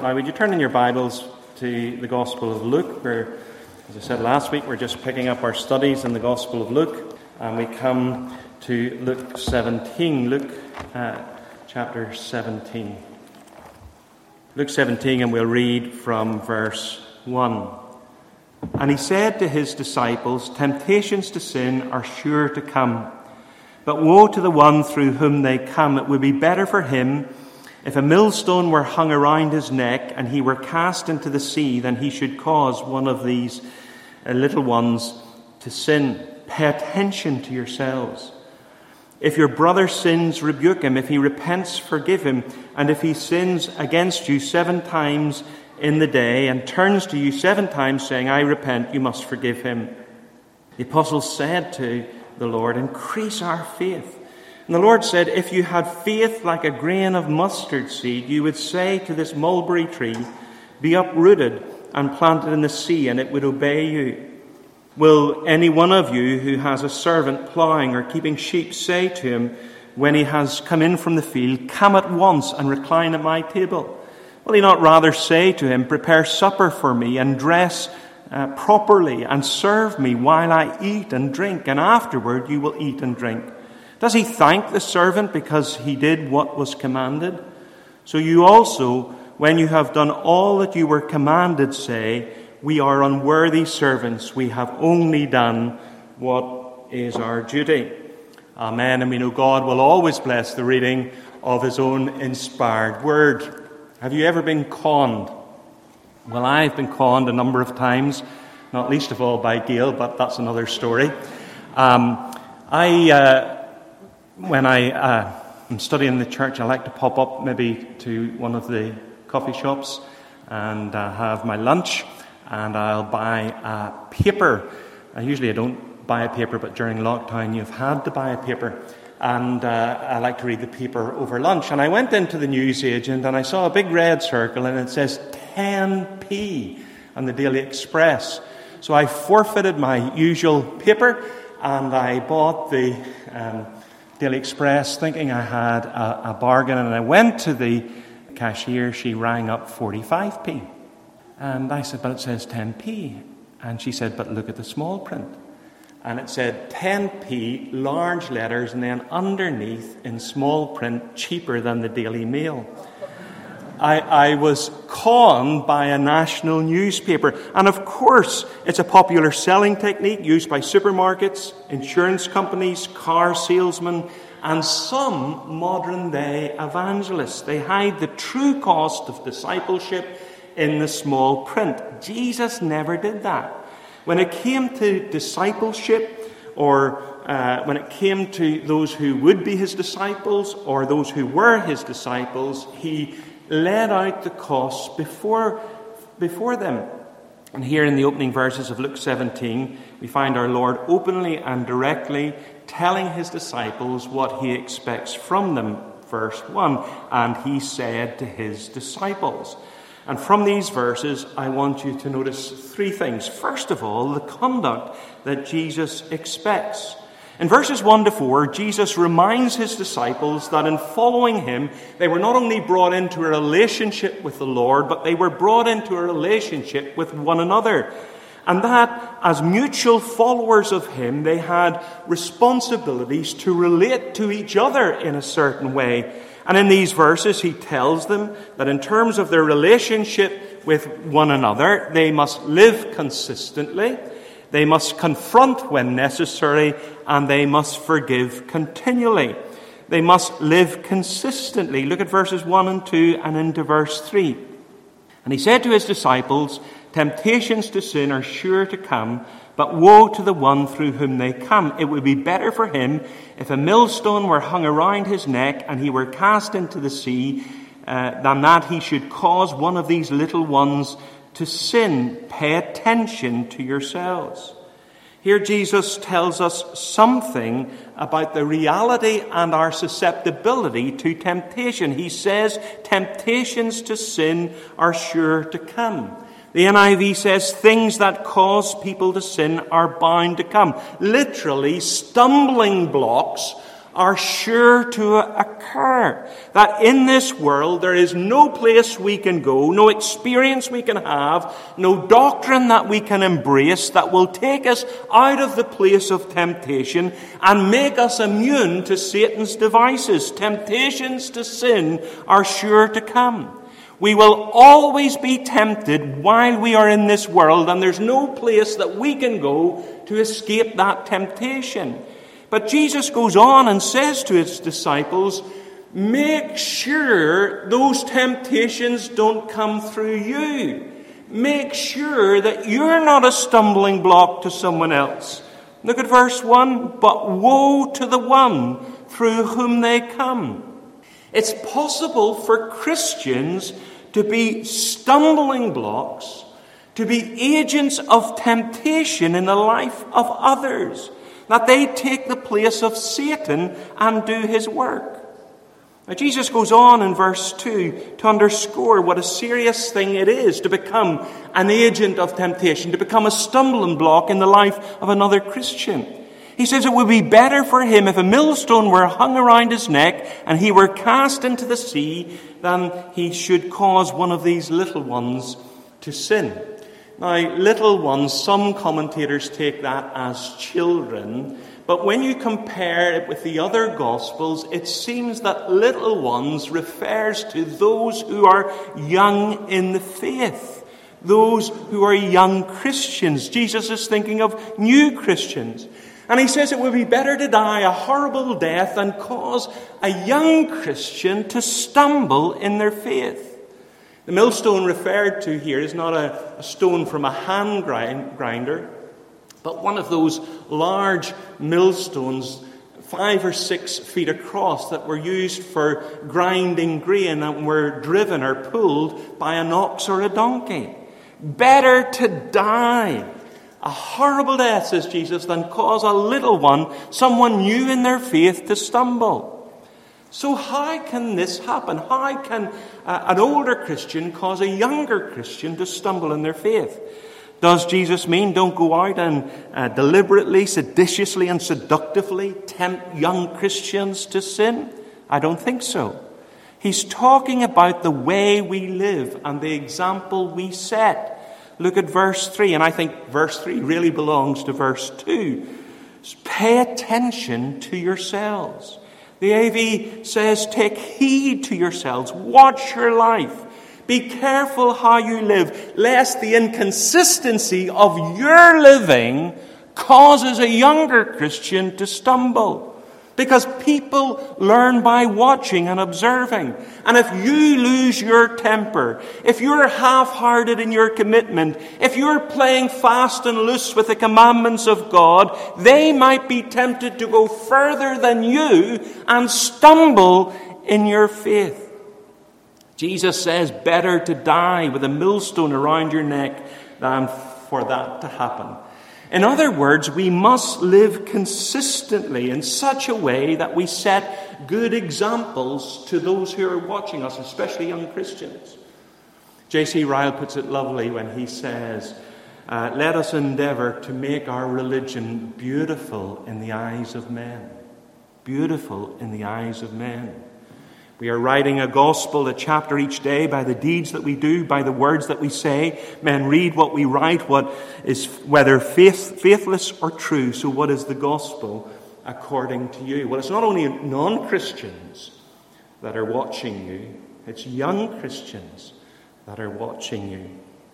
Now, would you turn in your Bibles to the Gospel of Luke, where, as I said last week, we're just picking up our studies in the Gospel of Luke, and we come to Luke 17. Luke uh, chapter 17. Luke 17, and we'll read from verse 1. And he said to his disciples, Temptations to sin are sure to come, but woe to the one through whom they come. It would be better for him if a millstone were hung around his neck and he were cast into the sea, then he should cause one of these uh, little ones to sin. Pay attention to yourselves. If your brother sins, rebuke him. If he repents, forgive him. And if he sins against you seven times in the day and turns to you seven times saying, I repent, you must forgive him. The apostles said to the Lord, Increase our faith. And the Lord said, If you had faith like a grain of mustard seed, you would say to this mulberry tree, Be uprooted and planted in the sea, and it would obey you. Will any one of you who has a servant ploughing or keeping sheep say to him, when he has come in from the field, Come at once and recline at my table? Will he not rather say to him, Prepare supper for me and dress uh, properly and serve me while I eat and drink, and afterward you will eat and drink? Does he thank the servant because he did what was commanded? So you also, when you have done all that you were commanded, say, We are unworthy servants. We have only done what is our duty. Amen. And we know God will always bless the reading of his own inspired word. Have you ever been conned? Well, I've been conned a number of times, not least of all by Gail, but that's another story. Um, I. Uh, when I uh, am studying in the church, I like to pop up maybe to one of the coffee shops and uh, have my lunch, and I'll buy a paper. Uh, usually I don't buy a paper, but during lockdown you've had to buy a paper. And uh, I like to read the paper over lunch. And I went into the newsagent and I saw a big red circle and it says 10p on the Daily Express. So I forfeited my usual paper and I bought the um, Daily Express thinking I had a, a bargain, and I went to the cashier. She rang up 45p. And I said, But it says 10p. And she said, But look at the small print. And it said 10p, large letters, and then underneath in small print, cheaper than the Daily Mail. I, I, was conned by a national newspaper. And of course, it's a popular selling technique used by supermarkets, insurance companies, car salesmen, and some modern day evangelists. They hide the true cost of discipleship in the small print. Jesus never did that. When it came to discipleship, or uh, when it came to those who would be his disciples, or those who were his disciples, he laid out the costs before, before them. And here in the opening verses of Luke 17, we find our Lord openly and directly telling his disciples what he expects from them. Verse 1 And he said to his disciples. And from these verses, I want you to notice three things. First of all, the conduct that Jesus expects. In verses 1 to 4, Jesus reminds his disciples that in following him, they were not only brought into a relationship with the Lord, but they were brought into a relationship with one another. And that, as mutual followers of him, they had responsibilities to relate to each other in a certain way. And in these verses, he tells them that in terms of their relationship with one another, they must live consistently they must confront when necessary, and they must forgive continually. They must live consistently. Look at verses 1 and 2 and into verse 3. And he said to his disciples, Temptations to sin are sure to come, but woe to the one through whom they come. It would be better for him if a millstone were hung around his neck and he were cast into the sea, uh, than that he should cause one of these little ones to sin, pay attention to yourselves. Here, Jesus tells us something about the reality and our susceptibility to temptation. He says temptations to sin are sure to come. The NIV says things that cause people to sin are bound to come. Literally, stumbling blocks are sure to occur. That in this world there is no place we can go, no experience we can have, no doctrine that we can embrace that will take us out of the place of temptation and make us immune to Satan's devices. Temptations to sin are sure to come. We will always be tempted while we are in this world, and there's no place that we can go to escape that temptation. But Jesus goes on and says to his disciples, Make sure those temptations don't come through you. Make sure that you're not a stumbling block to someone else. Look at verse 1 But woe to the one through whom they come. It's possible for Christians to be stumbling blocks, to be agents of temptation in the life of others that they take the place of Satan and do his work. Now, Jesus goes on in verse 2 to underscore what a serious thing it is to become an agent of temptation, to become a stumbling block in the life of another Christian. He says it would be better for him if a millstone were hung around his neck and he were cast into the sea than he should cause one of these little ones to sin. Now, little ones, some commentators take that as children, but when you compare it with the other Gospels, it seems that little ones refers to those who are young in the faith, those who are young Christians. Jesus is thinking of new Christians. And he says it would be better to die a horrible death than cause a young Christian to stumble in their faith. The millstone referred to here is not a, a stone from a hand grind, grinder, but one of those large millstones, five or six feet across, that were used for grinding grain and were driven or pulled by an ox or a donkey. Better to die a horrible death, says Jesus, than cause a little one, someone new in their faith, to stumble. So, how can this happen? How can uh, an older Christian cause a younger Christian to stumble in their faith? Does Jesus mean don't go out and uh, deliberately, seditiously, and seductively tempt young Christians to sin? I don't think so. He's talking about the way we live and the example we set. Look at verse 3, and I think verse 3 really belongs to verse 2. Pay attention to yourselves. The AV says, Take heed to yourselves, watch your life. Be careful how you live, lest the inconsistency of your living causes a younger Christian to stumble. Because people learn by watching and observing. And if you lose your temper, if you're half hearted in your commitment, if you're playing fast and loose with the commandments of God, they might be tempted to go further than you and stumble in your faith. Jesus says, better to die with a millstone around your neck than for that to happen. In other words, we must live consistently in such a way that we set good examples to those who are watching us, especially young Christians. J.C. Ryle puts it lovely when he says, uh, Let us endeavor to make our religion beautiful in the eyes of men. Beautiful in the eyes of men. We are writing a gospel, a chapter each day by the deeds that we do, by the words that we say. Men read what we write, what is whether faith, faithless or true. So, what is the gospel according to you? Well, it's not only non Christians that are watching you, it's young Christians that are watching you.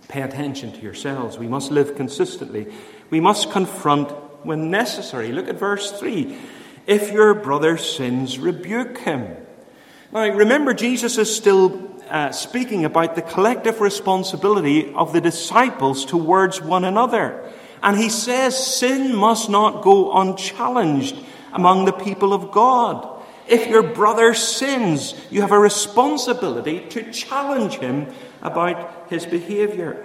Pay attention to yourselves. We must live consistently. We must confront when necessary. Look at verse 3. If your brother sins, rebuke him. Now, remember, Jesus is still uh, speaking about the collective responsibility of the disciples towards one another. And he says sin must not go unchallenged among the people of God. If your brother sins, you have a responsibility to challenge him about his behavior.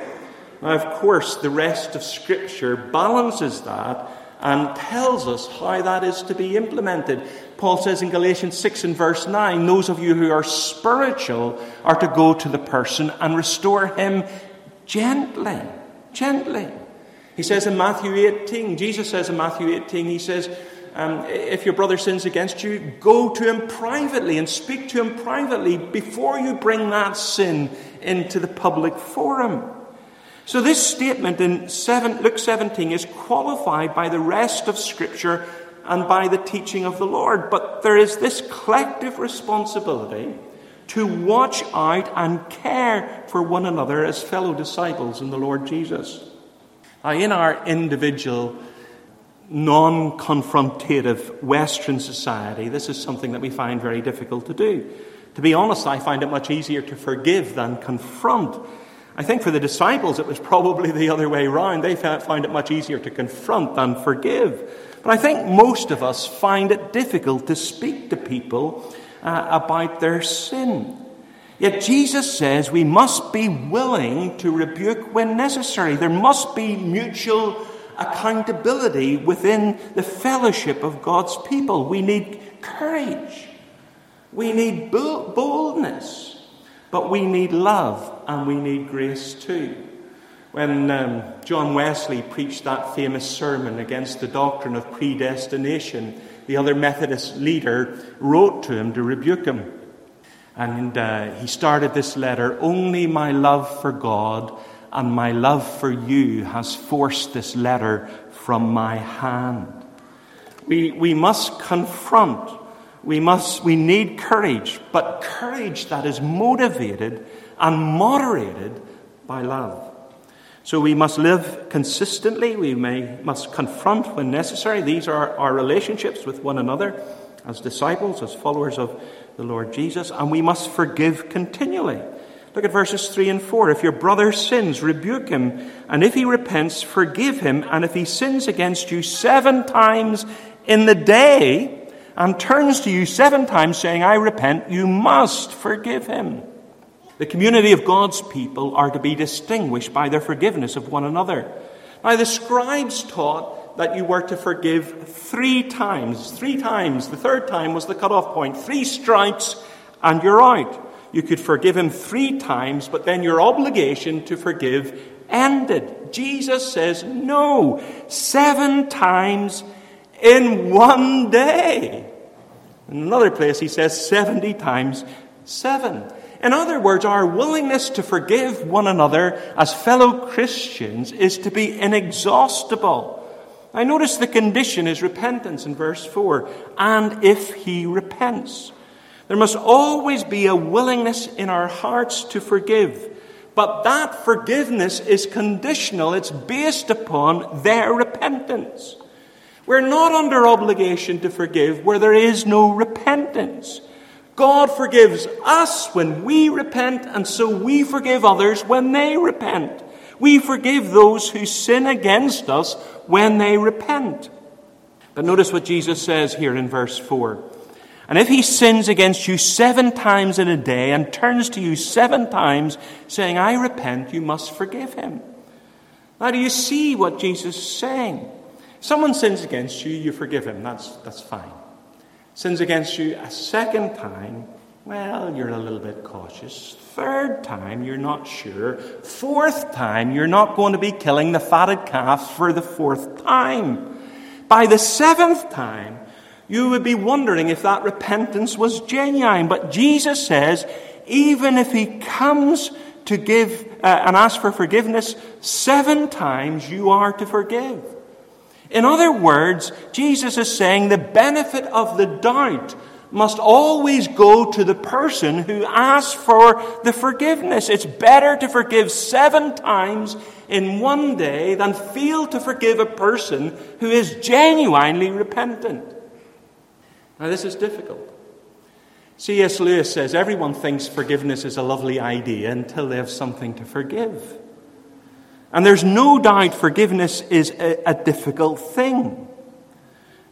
Now, of course, the rest of Scripture balances that and tells us how that is to be implemented. Paul says in Galatians 6 and verse 9, those of you who are spiritual are to go to the person and restore him gently. Gently. He says in Matthew 18, Jesus says in Matthew 18, he says, um, if your brother sins against you, go to him privately and speak to him privately before you bring that sin into the public forum. So, this statement in 7, Luke 17 is qualified by the rest of Scripture and by the teaching of the Lord. But there is this collective responsibility to watch out and care for one another as fellow disciples in the Lord Jesus. Now, in our individual, non confrontative Western society, this is something that we find very difficult to do. To be honest, I find it much easier to forgive than confront. I think for the disciples, it was probably the other way around. They found it much easier to confront than forgive. But I think most of us find it difficult to speak to people uh, about their sin. Yet Jesus says we must be willing to rebuke when necessary. There must be mutual accountability within the fellowship of God's people. We need courage. We need boldness. But we need love and we need grace too. When um, John Wesley preached that famous sermon against the doctrine of predestination, the other Methodist leader wrote to him to rebuke him. And uh, he started this letter Only my love for God and my love for you has forced this letter from my hand. We, we must confront. We, must, we need courage, but courage that is motivated and moderated by love. So we must live consistently. We may, must confront when necessary. These are our relationships with one another as disciples, as followers of the Lord Jesus, and we must forgive continually. Look at verses 3 and 4. If your brother sins, rebuke him, and if he repents, forgive him, and if he sins against you seven times in the day, and turns to you seven times saying, I repent, you must forgive him. The community of God's people are to be distinguished by their forgiveness of one another. Now, the scribes taught that you were to forgive three times. Three times. The third time was the cutoff point. Three strikes and you're out. You could forgive him three times, but then your obligation to forgive ended. Jesus says, no, seven times in one day. In another place, he says 70 times seven. In other words, our willingness to forgive one another as fellow Christians is to be inexhaustible. I notice the condition is repentance in verse 4. And if he repents. There must always be a willingness in our hearts to forgive. But that forgiveness is conditional, it's based upon their repentance. We're not under obligation to forgive where there is no repentance. God forgives us when we repent, and so we forgive others when they repent. We forgive those who sin against us when they repent. But notice what Jesus says here in verse 4. And if he sins against you seven times in a day and turns to you seven times, saying, I repent, you must forgive him. Now, do you see what Jesus is saying? Someone sins against you, you forgive him. That's, that's fine. Sins against you a second time, well, you're a little bit cautious. Third time, you're not sure. Fourth time, you're not going to be killing the fatted calf for the fourth time. By the seventh time, you would be wondering if that repentance was genuine. But Jesus says, even if he comes to give uh, and ask for forgiveness seven times, you are to forgive. In other words, Jesus is saying the benefit of the doubt must always go to the person who asks for the forgiveness. It's better to forgive seven times in one day than fail to forgive a person who is genuinely repentant. Now, this is difficult. C.S. Lewis says everyone thinks forgiveness is a lovely idea until they have something to forgive. And there's no doubt forgiveness is a, a difficult thing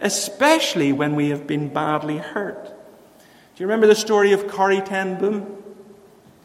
especially when we have been badly hurt. Do you remember the story of Corrie ten Boom?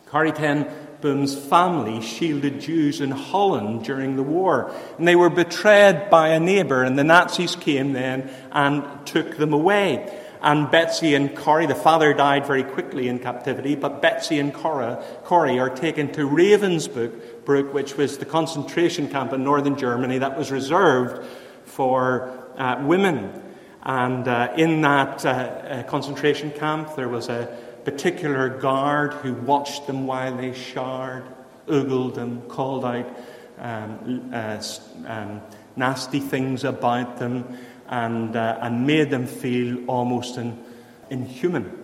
Corrie ten Boom's family shielded Jews in Holland during the war, and they were betrayed by a neighbour, and the Nazis came then and took them away. And Betsy and Corrie, the father died very quickly in captivity, but Betsy and Cora, Corrie are taken to Ravensbrück, which was the concentration camp in northern Germany that was reserved for uh, women. And uh, in that uh, uh, concentration camp, there was a particular guard who watched them while they showered, ogled them, called out um, uh, um, nasty things about them, and, uh, and made them feel almost in, inhuman.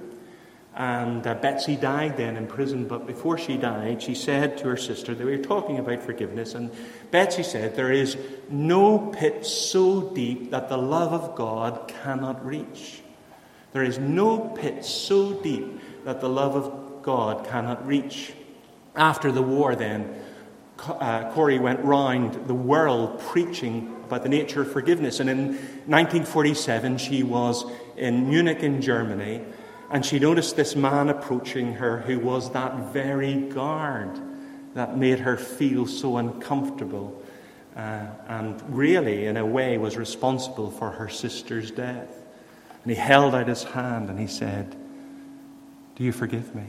And uh, Betsy died then in prison, but before she died, she said to her sister, they were talking about forgiveness, and Betsy said, There is no pit so deep that the love of God cannot reach. There is no pit so deep that the love of God cannot reach. After the war, then, uh, Corrie went round the world preaching about the nature of forgiveness. And in 1947, she was in Munich, in Germany, and she noticed this man approaching her who was that very guard that made her feel so uncomfortable uh, and really, in a way, was responsible for her sister's death. And he held out his hand and he said, Do you forgive me?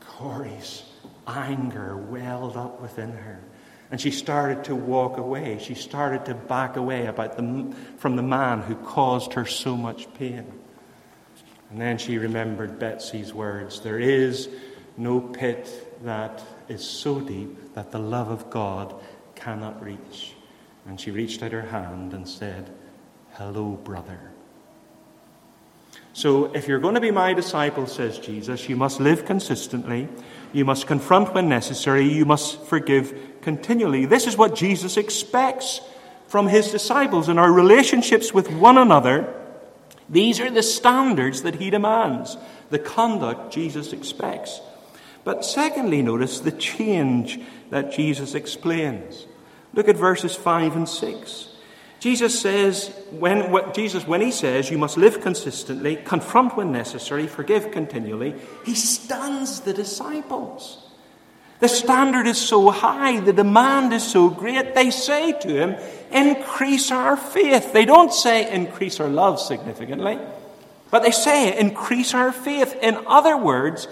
Corrie's anger welled up within her. And she started to walk away. She started to back away about the, from the man who caused her so much pain. And then she remembered Betsy's words There is no pit that is so deep that the love of God cannot reach. And she reached out her hand and said, Hello, brother. So, if you're going to be my disciple, says Jesus, you must live consistently, you must confront when necessary, you must forgive continually. This is what Jesus expects from his disciples in our relationships with one another. These are the standards that he demands, the conduct Jesus expects. But secondly, notice the change that Jesus explains. Look at verses 5 and 6. Jesus says, when, what, Jesus, when he says you must live consistently, confront when necessary, forgive continually, he stuns the disciples. The standard is so high, the demand is so great, they say to him, increase our faith. They don't say increase our love significantly, but they say increase our faith. In other words,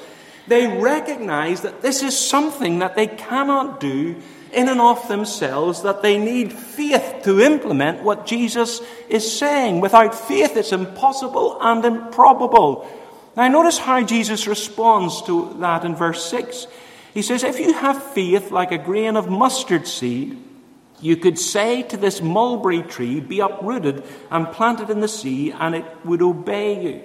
they recognize that this is something that they cannot do in and of themselves, that they need faith to implement what Jesus is saying. Without faith, it's impossible and improbable. Now, notice how Jesus responds to that in verse 6. He says, If you have faith like a grain of mustard seed, you could say to this mulberry tree, Be uprooted and planted in the sea, and it would obey you.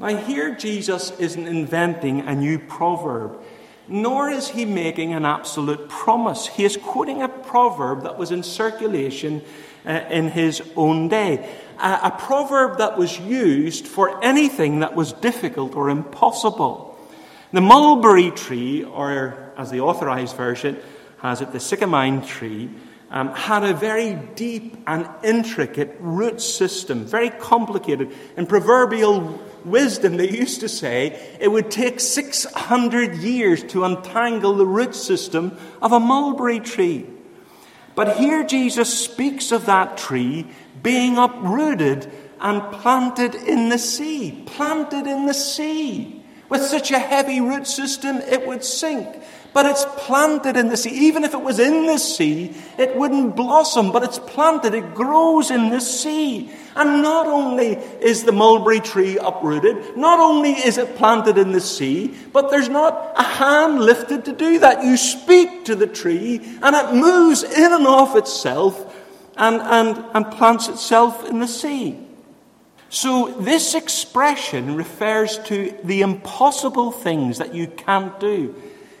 Now, here Jesus isn't inventing a new proverb, nor is he making an absolute promise. He is quoting a proverb that was in circulation uh, in his own day, a, a proverb that was used for anything that was difficult or impossible. The mulberry tree, or as the authorized version has it, the sycamine tree, um, had a very deep and intricate root system, very complicated. In proverbial wisdom, they used to say it would take 600 years to untangle the root system of a mulberry tree. But here Jesus speaks of that tree being uprooted and planted in the sea. Planted in the sea. With such a heavy root system, it would sink. But it's planted in the sea. Even if it was in the sea, it wouldn't blossom, but it's planted. It grows in the sea. And not only is the mulberry tree uprooted, not only is it planted in the sea, but there's not a hand lifted to do that. You speak to the tree, and it moves in and off itself and, and, and plants itself in the sea. So, this expression refers to the impossible things that you can't do.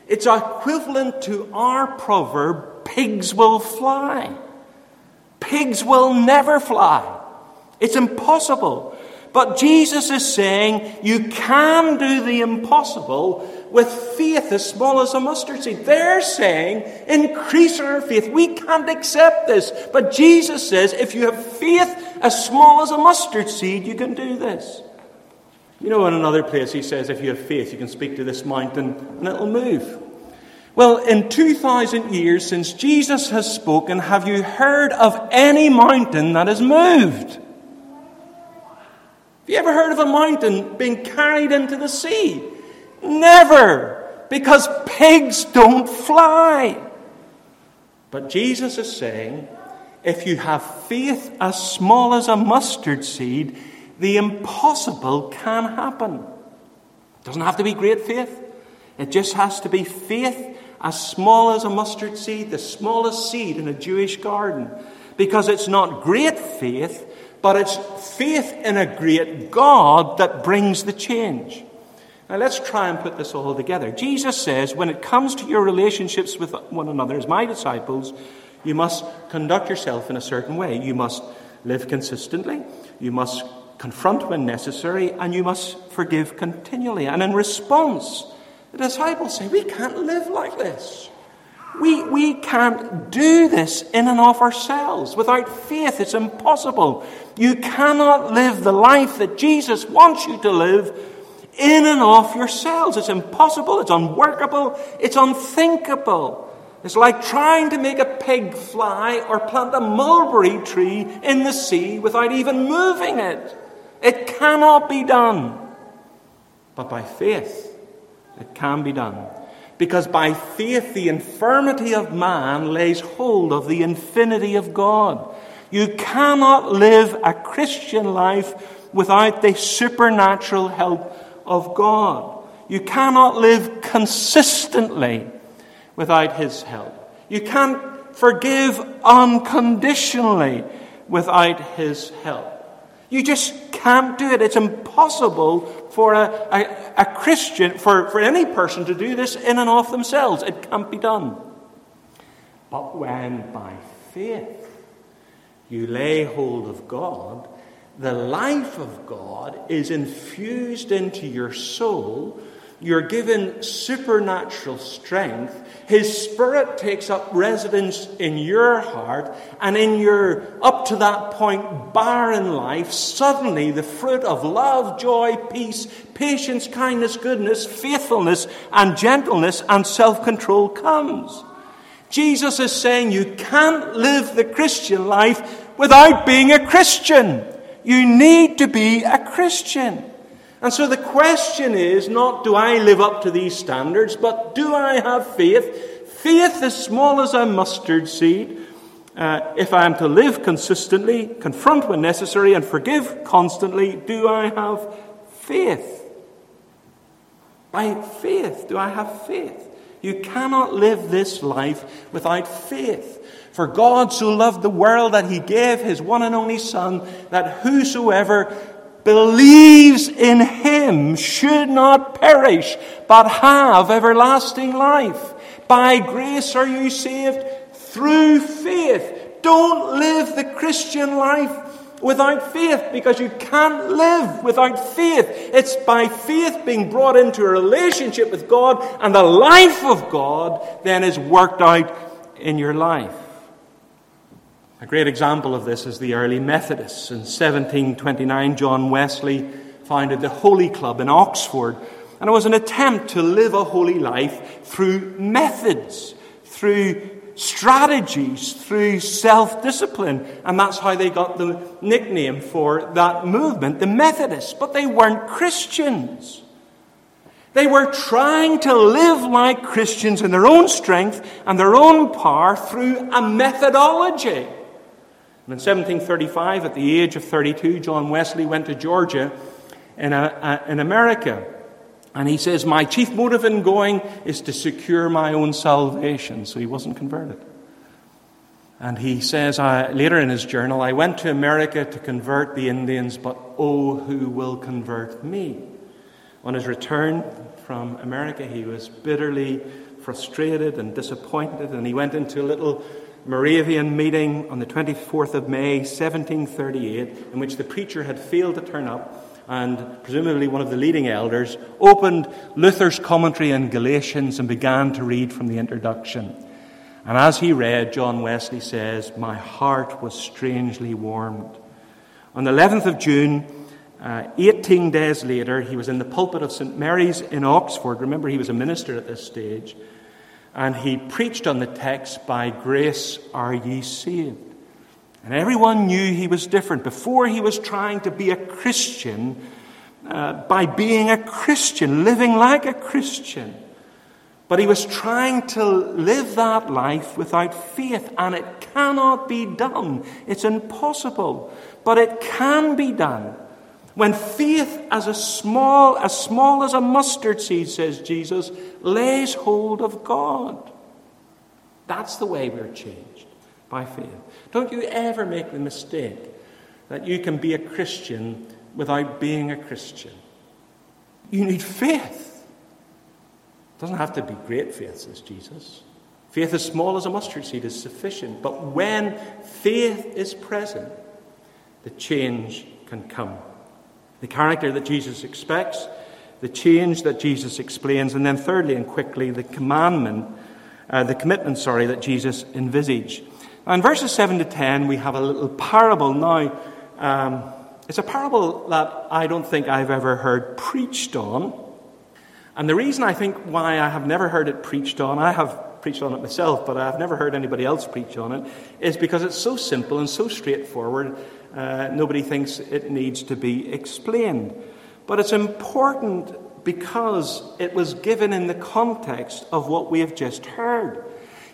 It's equivalent to our proverb pigs will fly. Pigs will never fly. It's impossible. But Jesus is saying you can do the impossible with faith as small as a mustard seed. They're saying, increase our faith. We can't accept this. But Jesus says, if you have faith as small as a mustard seed, you can do this. You know, in another place, he says, if you have faith, you can speak to this mountain and it'll move. Well, in 2,000 years since Jesus has spoken, have you heard of any mountain that has moved? Have you ever heard of a mountain being carried into the sea? Never, because pigs don't fly. But Jesus is saying, if you have faith as small as a mustard seed, the impossible can happen. It doesn't have to be great faith. It just has to be faith as small as a mustard seed, the smallest seed in a Jewish garden. Because it's not great faith, but it's faith in a great God that brings the change. Now let's try and put this all together. Jesus says, when it comes to your relationships with one another as my disciples, you must conduct yourself in a certain way. You must live consistently. You must confront when necessary, and you must forgive continually. And in response, the disciples say, We can't live like this. We, we can't do this in and of ourselves. Without faith, it's impossible. You cannot live the life that Jesus wants you to live in and of yourselves. It's impossible, it's unworkable, it's unthinkable. It's like trying to make a pig fly or plant a mulberry tree in the sea without even moving it. It cannot be done. But by faith, it can be done. Because by faith, the infirmity of man lays hold of the infinity of God. You cannot live a Christian life without the supernatural help of God. You cannot live consistently without His help. You can't forgive unconditionally without His help. You just can't do it. It's impossible for a, a, a, Christian, for, for any person to do this in and of themselves. It can't be done. But when by faith you lay hold of God, the life of God is infused into your soul. You're given supernatural strength his Spirit takes up residence in your heart, and in your up to that point barren life, suddenly the fruit of love, joy, peace, patience, kindness, goodness, faithfulness, and gentleness and self control comes. Jesus is saying you can't live the Christian life without being a Christian. You need to be a Christian. And so the question is not do I live up to these standards, but do I have faith? Faith as small as a mustard seed. Uh, if I am to live consistently, confront when necessary, and forgive constantly, do I have faith? By faith, do I have faith? You cannot live this life without faith. For God so loved the world that he gave his one and only Son, that whosoever believes in him should not perish, but have everlasting life. By grace are you saved through faith. Don't live the Christian life without faith because you can't live without faith. It's by faith being brought into a relationship with God, and the life of God then is worked out in your life. A great example of this is the early Methodists. In 1729, John Wesley founded the Holy Club in Oxford, and it was an attempt to live a holy life through methods, through strategies, through self discipline. And that's how they got the nickname for that movement, the Methodists. But they weren't Christians. They were trying to live like Christians in their own strength and their own power through a methodology. And in 1735, at the age of 32, John Wesley went to Georgia in, a, a, in America. And he says, My chief motive in going is to secure my own salvation. So he wasn't converted. And he says uh, later in his journal, I went to America to convert the Indians, but oh, who will convert me? On his return from America, he was bitterly frustrated and disappointed, and he went into a little Moravian meeting on the 24th of May, 1738, in which the preacher had failed to turn up, and presumably one of the leading elders opened Luther's commentary on Galatians and began to read from the introduction. And as he read, John Wesley says, My heart was strangely warmed. On the 11th of June, uh, 18 days later, he was in the pulpit of St. Mary's in Oxford. Remember, he was a minister at this stage and he preached on the text, By grace are ye saved. And everyone knew he was different. Before he was trying to be a Christian, uh, by being a Christian, living like a Christian. But he was trying to live that life without faith, and it cannot be done. It's impossible. But it can be done. When faith as a small, as small as a mustard seed, says Jesus, lays hold of God. That's the way we're changed by faith. Don't you ever make the mistake that you can be a Christian without being a Christian. You need faith. It doesn't have to be great faith, says Jesus. Faith as small as a mustard seed is sufficient. But when faith is present, the change can come. The character that Jesus expects, the change that Jesus explains, and then thirdly and quickly, the commandment, uh, the commitment, sorry, that Jesus envisaged. Now, in verses 7 to 10, we have a little parable. Now, um, it's a parable that I don't think I've ever heard preached on. And the reason I think why I have never heard it preached on, I have preached on it myself, but I've never heard anybody else preach on it, is because it's so simple and so straightforward, uh, nobody thinks it needs to be explained. But it's important because it was given in the context of what we have just heard.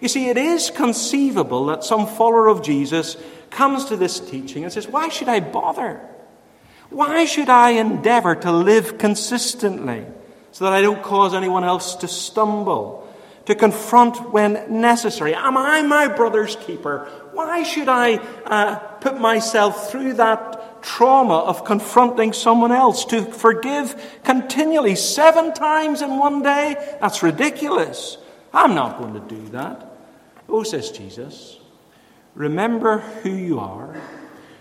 You see, it is conceivable that some follower of Jesus comes to this teaching and says, Why should I bother? Why should I endeavor to live consistently? so that I don't cause anyone else to stumble, to confront when necessary. Am I my brother's keeper? Why should I uh, put myself through that trauma of confronting someone else, to forgive continually seven times in one day? That's ridiculous. I'm not going to do that. Oh, says Jesus, remember who you are,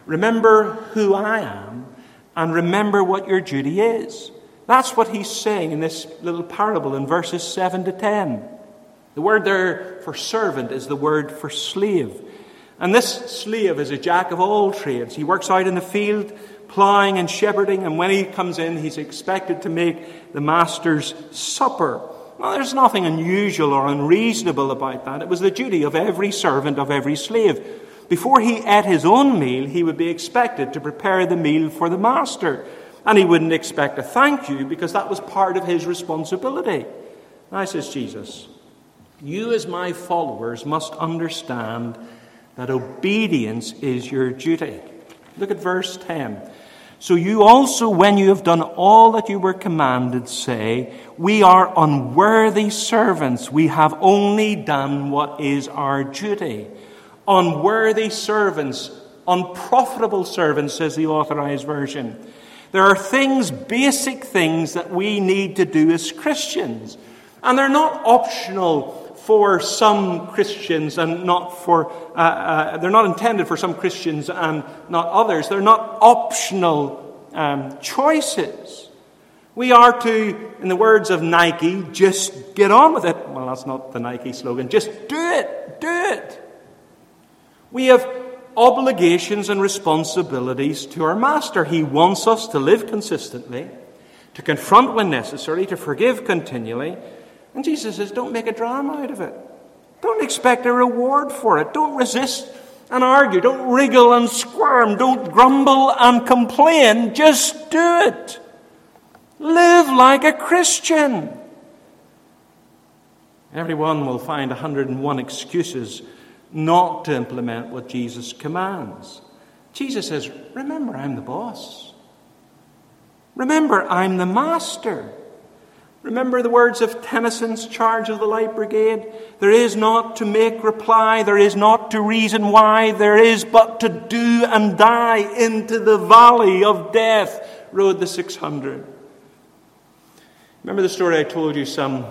remember who I am, and remember what your duty is. That's what he's saying in this little parable in verses 7 to 10. The word there for servant is the word for slave. And this slave is a jack of all trades. He works out in the field, ploughing and shepherding, and when he comes in, he's expected to make the master's supper. Well, there's nothing unusual or unreasonable about that. It was the duty of every servant, of every slave. Before he ate his own meal, he would be expected to prepare the meal for the master. And he wouldn't expect a thank you because that was part of his responsibility. Now, says Jesus, you as my followers must understand that obedience is your duty. Look at verse 10. So you also, when you have done all that you were commanded, say, We are unworthy servants. We have only done what is our duty. Unworthy servants, unprofitable servants, says the authorized version. There are things, basic things, that we need to do as Christians. And they're not optional for some Christians and not for, uh, uh, they're not intended for some Christians and not others. They're not optional um, choices. We are to, in the words of Nike, just get on with it. Well, that's not the Nike slogan. Just do it. Do it. We have obligations and responsibilities to our Master. He wants us to live consistently, to confront when necessary, to forgive continually. And Jesus says, don't make a drama out of it. Don't expect a reward for it. Don't resist and argue. Don't wriggle and squirm. Don't grumble and complain. Just do it. Live like a Christian. Everyone will find 101 excuses not to implement what Jesus commands. Jesus says, Remember, I'm the boss. Remember, I'm the master. Remember the words of Tennyson's Charge of the Light Brigade? There is not to make reply, there is not to reason why, there is but to do and die into the valley of death, rode the 600. Remember the story I told you some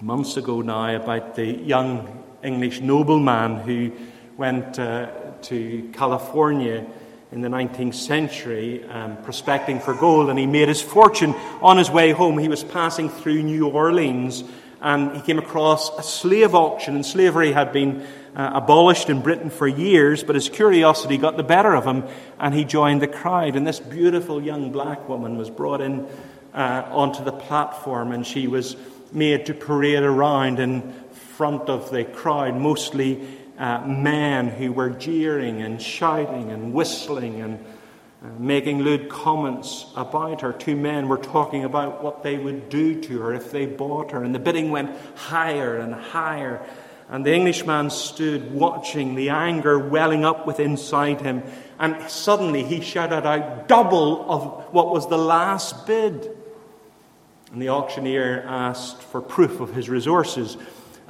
months ago now about the young English nobleman who went uh, to California in the 19th century um, prospecting for gold, and he made his fortune on his way home. He was passing through New Orleans and he came across a slave auction, and slavery had been uh, abolished in Britain for years, but his curiosity got the better of him, and he joined the crowd. And this beautiful young black woman was brought in uh, onto the platform, and she was made to parade around in front of the crowd, mostly uh, men who were jeering and shouting and whistling and uh, making lewd comments about her. Two men were talking about what they would do to her if they bought her, and the bidding went higher and higher. And the Englishman stood watching the anger welling up within inside him, and suddenly he shouted out double of what was the last bid. And the auctioneer asked for proof of his resources.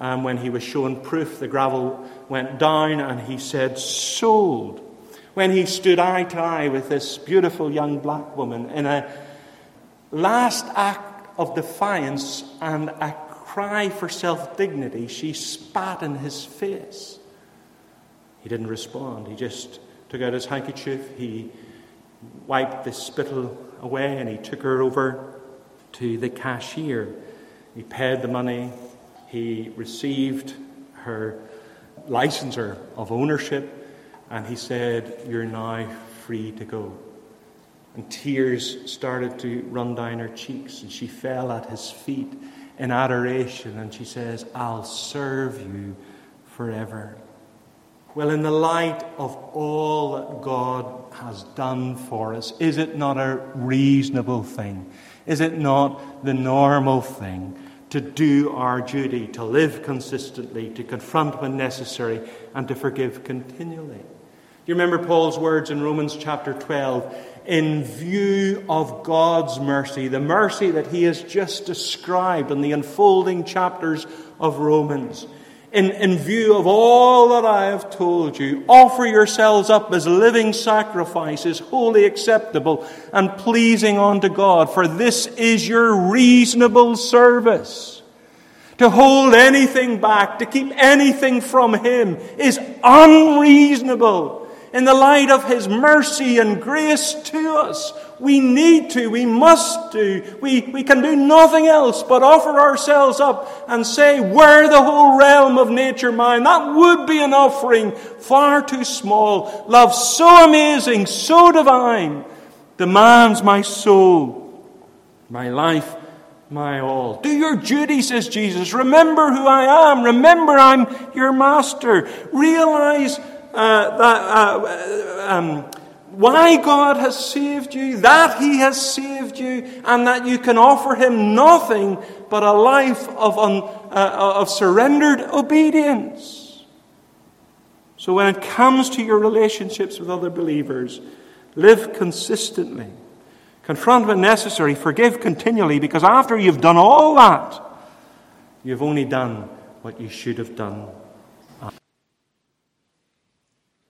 And when he was shown proof, the gravel went down and he said, Sold. When he stood eye to eye with this beautiful young black woman in a last act of defiance and a cry for self dignity, she spat in his face. He didn't respond. He just took out his handkerchief, he wiped the spittle away, and he took her over to the cashier. He paid the money, he received her licenser of ownership, and he said, You're now free to go. And tears started to run down her cheeks, and she fell at his feet in adoration, and she says, I'll serve you forever. Well, in the light of all that God has done for us, is it not a reasonable thing? Is it not the normal thing to do our duty, to live consistently, to confront when necessary, and to forgive continually? Do you remember Paul's words in Romans chapter 12? In view of God's mercy, the mercy that he has just described in the unfolding chapters of Romans in, in view of all that I have told you, offer yourselves up as living sacrifices, wholly acceptable and pleasing unto God, for this is your reasonable service. To hold anything back, to keep anything from Him, is unreasonable in the light of His mercy and grace to us. We need to, we must do, we, we can do nothing else but offer ourselves up and say, Where the whole realm of nature mine. That would be an offering far too small. Love so amazing, so divine, demands my soul, my life, my all. Do your duty, says Jesus. Remember who I am. Remember I'm your master. Realize uh, that, uh, um, why God has saved you, that He has saved you, and that you can offer Him nothing but a life of, un, uh, of surrendered obedience. So when it comes to your relationships with other believers, live consistently. Confront when necessary, forgive continually, because after you've done all that, you've only done what you should have done.